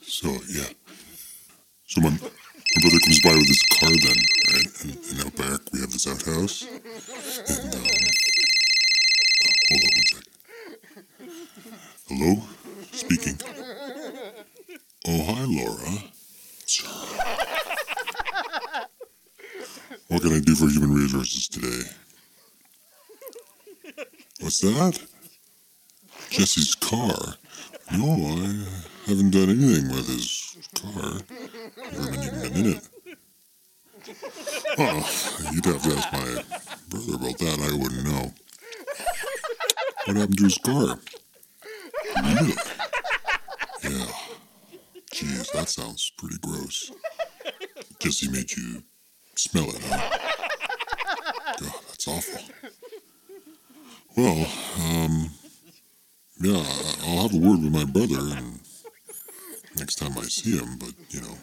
So yeah. So my, my brother comes by with his car then, right? And, and out back we have this outhouse. And um, hold on one second. Hello, speaking. Oh hi, Laura. What can I do for human resources today? What's that? Jesse's car. No, I haven't done anything with his car. Been even been in it. Oh, you'd have to ask my brother about that. I wouldn't know. What happened to his car? Really? Yeah. Jeez, that sounds pretty gross. Guess he made you smell it, huh? God, that's awful. Well, um, yeah, I'll have a word with my brother and next time I see him, but, you know,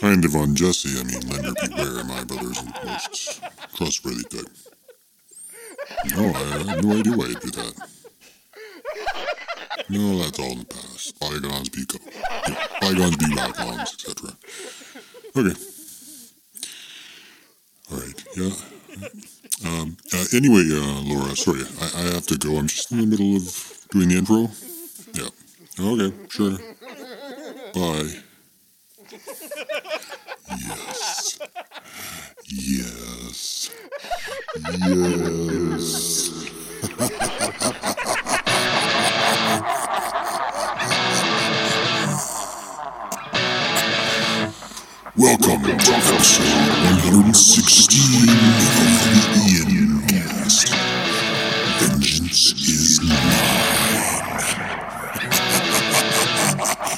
kind of on Jesse. I mean, lender beware, my brother's the most trustworthy type. No, I have no idea why you did that. No, that's all in the past. Bygones be go. Bygones be bygones, etc. Okay. All right. Yeah. Um, uh, anyway, uh, Laura, sorry, I, I have to go. I'm just in the middle of doing the intro. Okay, sure. Bye. Yes. Yes. Yes. Welcome to episode 116 of the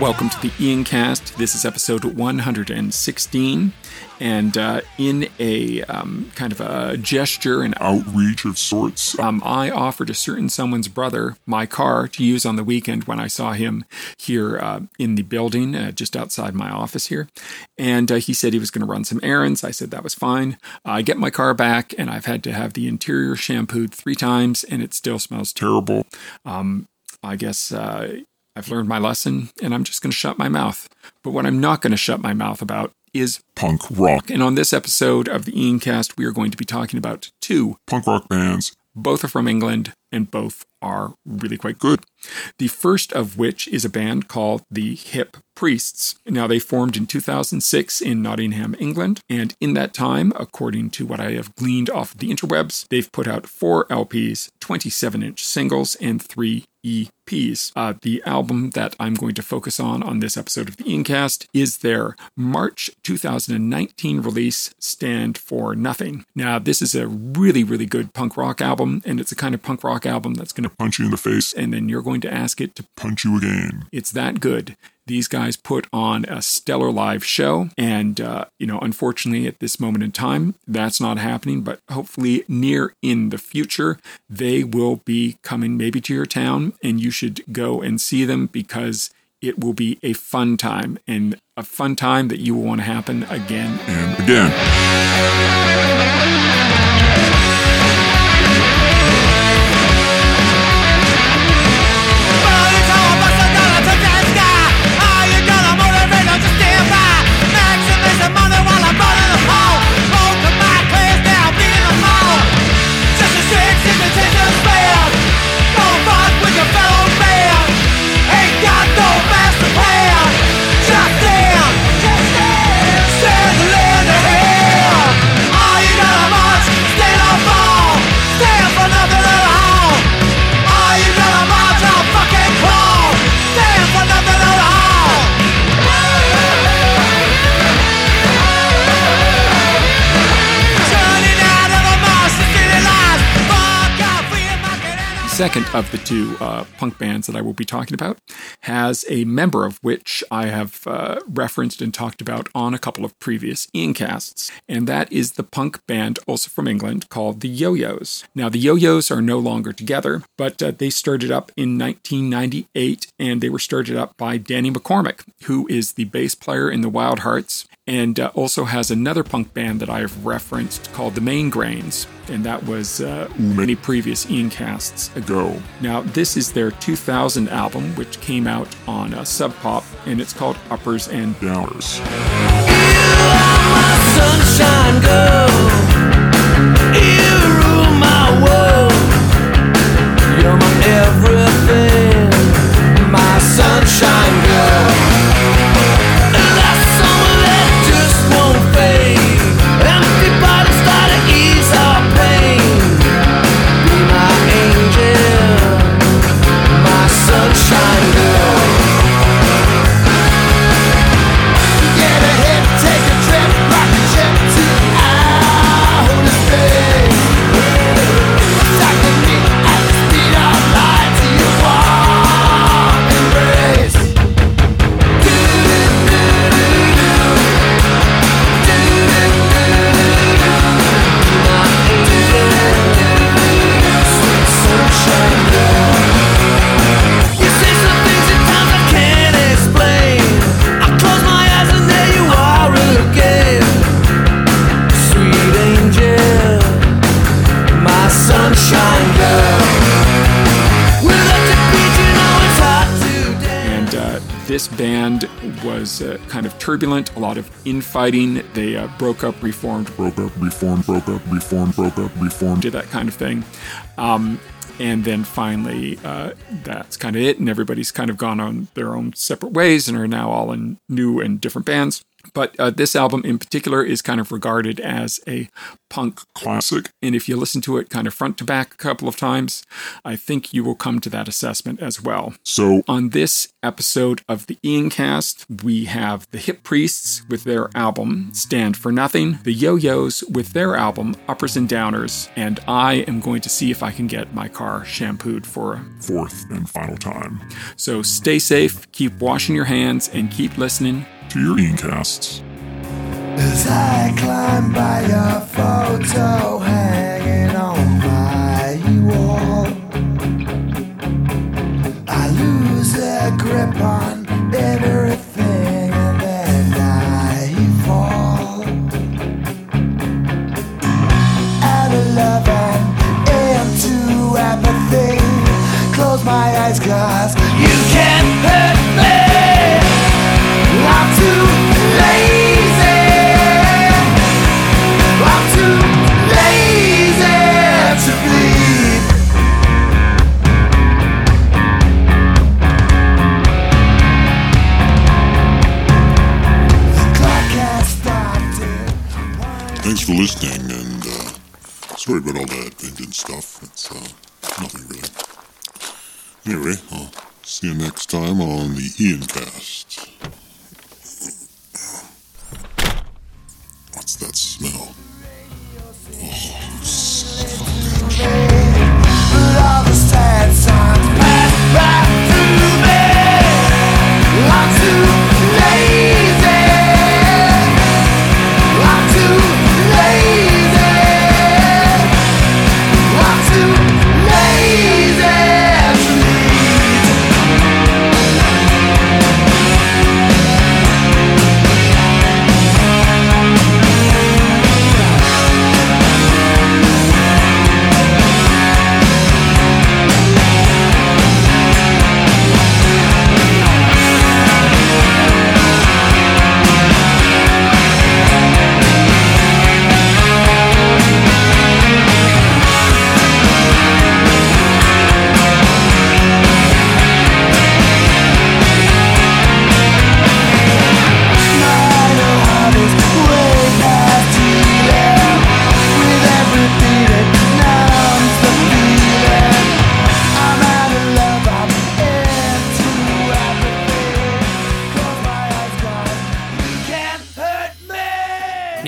welcome to the Ian Cast. This is episode 116. And uh, in a um, kind of a gesture and Outreach of sorts. um, I offered a certain someone's brother my car to use on the weekend when I saw him here uh, in the building, uh, just outside my office here. And uh, he said he was going to run some errands. I said that was fine. I get my car back, and I've had to have the interior shampooed three times, and it still smells terrible. Um, I guess uh, I've learned my lesson, and I'm just going to shut my mouth. But what I'm not going to shut my mouth about is Punk rock. and on this episode of the Ian Cast, we are going to be talking about two Punk rock bands. both are from England and both are really quite good. The first of which is a band called the Hip Priests. Now, they formed in 2006 in Nottingham, England, and in that time, according to what I have gleaned off the interwebs, they've put out four LPs, 27 inch singles, and three EPs. Uh, the album that I'm going to focus on on this episode of the Ian Cast is their March 2019 release, Stand for Nothing. Now, this is a really, really good punk rock album, and it's a kind of punk rock album that's going to Punch you in the face. and then you're going to ask it to Punch you again. it's that good. These guys put on a stellar live show, and uh, you know, unfortunately, at this moment in time, that's not happening. But hopefully, near in the future, they will be coming maybe to your town, and you should go and see them because it will be a fun time and a fun time that you will want to happen again And again. Second of the two uh, punk bands that I will be talking about has a member of which I have uh, referenced and talked about on a couple of previous Ian casts, and that is the punk band also from England called the Yo-Yos. Now, the Yo-Yos are no longer together, but uh, they started up in 1998, and they were started up by Danny McCormack, who is the bass player in the Wild Hearts and uh, also has another punk band that I've referenced called the Main Grains, and that was uh, many previous Ian casts ago. Now, this is their 2000 album, which came out on uh, Sub Pop, and it's called Uppers and Downers. You let my sunshine girl. Band was uh, kind of turbulent, a lot of infighting. They uh, broke up, reformed, Broke up, reformed, broke up, reformed, broke up, reformed. did that kind of thing. Um, and then finally, uh, that's kind of it. And everybody's kind of gone on their own separate ways and are now all in new and different bands. But uh, this album in particular is kind of regarded as a punk classic. And if you listen to it kind of front to back a couple of times, I think you will come to that assessment as well. So, On this episode of the Ian Cast, we have the Hip Priests with their album Stand for Nothing, the Yo Yo's with their album Uppers and Downers, and I am going to see if I can get my car shampooed for a fourth and final time So stay safe, keep washing your hands, and keep listening. To your Iancasts. As I climb by your photo hanging on my wall, I lose a grip on And uh, sorry about all that vintage stuff. It's uh, nothing really. Anyway, I'll see you next time on the Iancast. What's that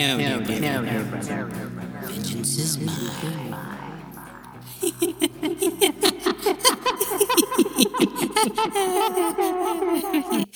no, no, no, no, no, no. Vengeance is mine.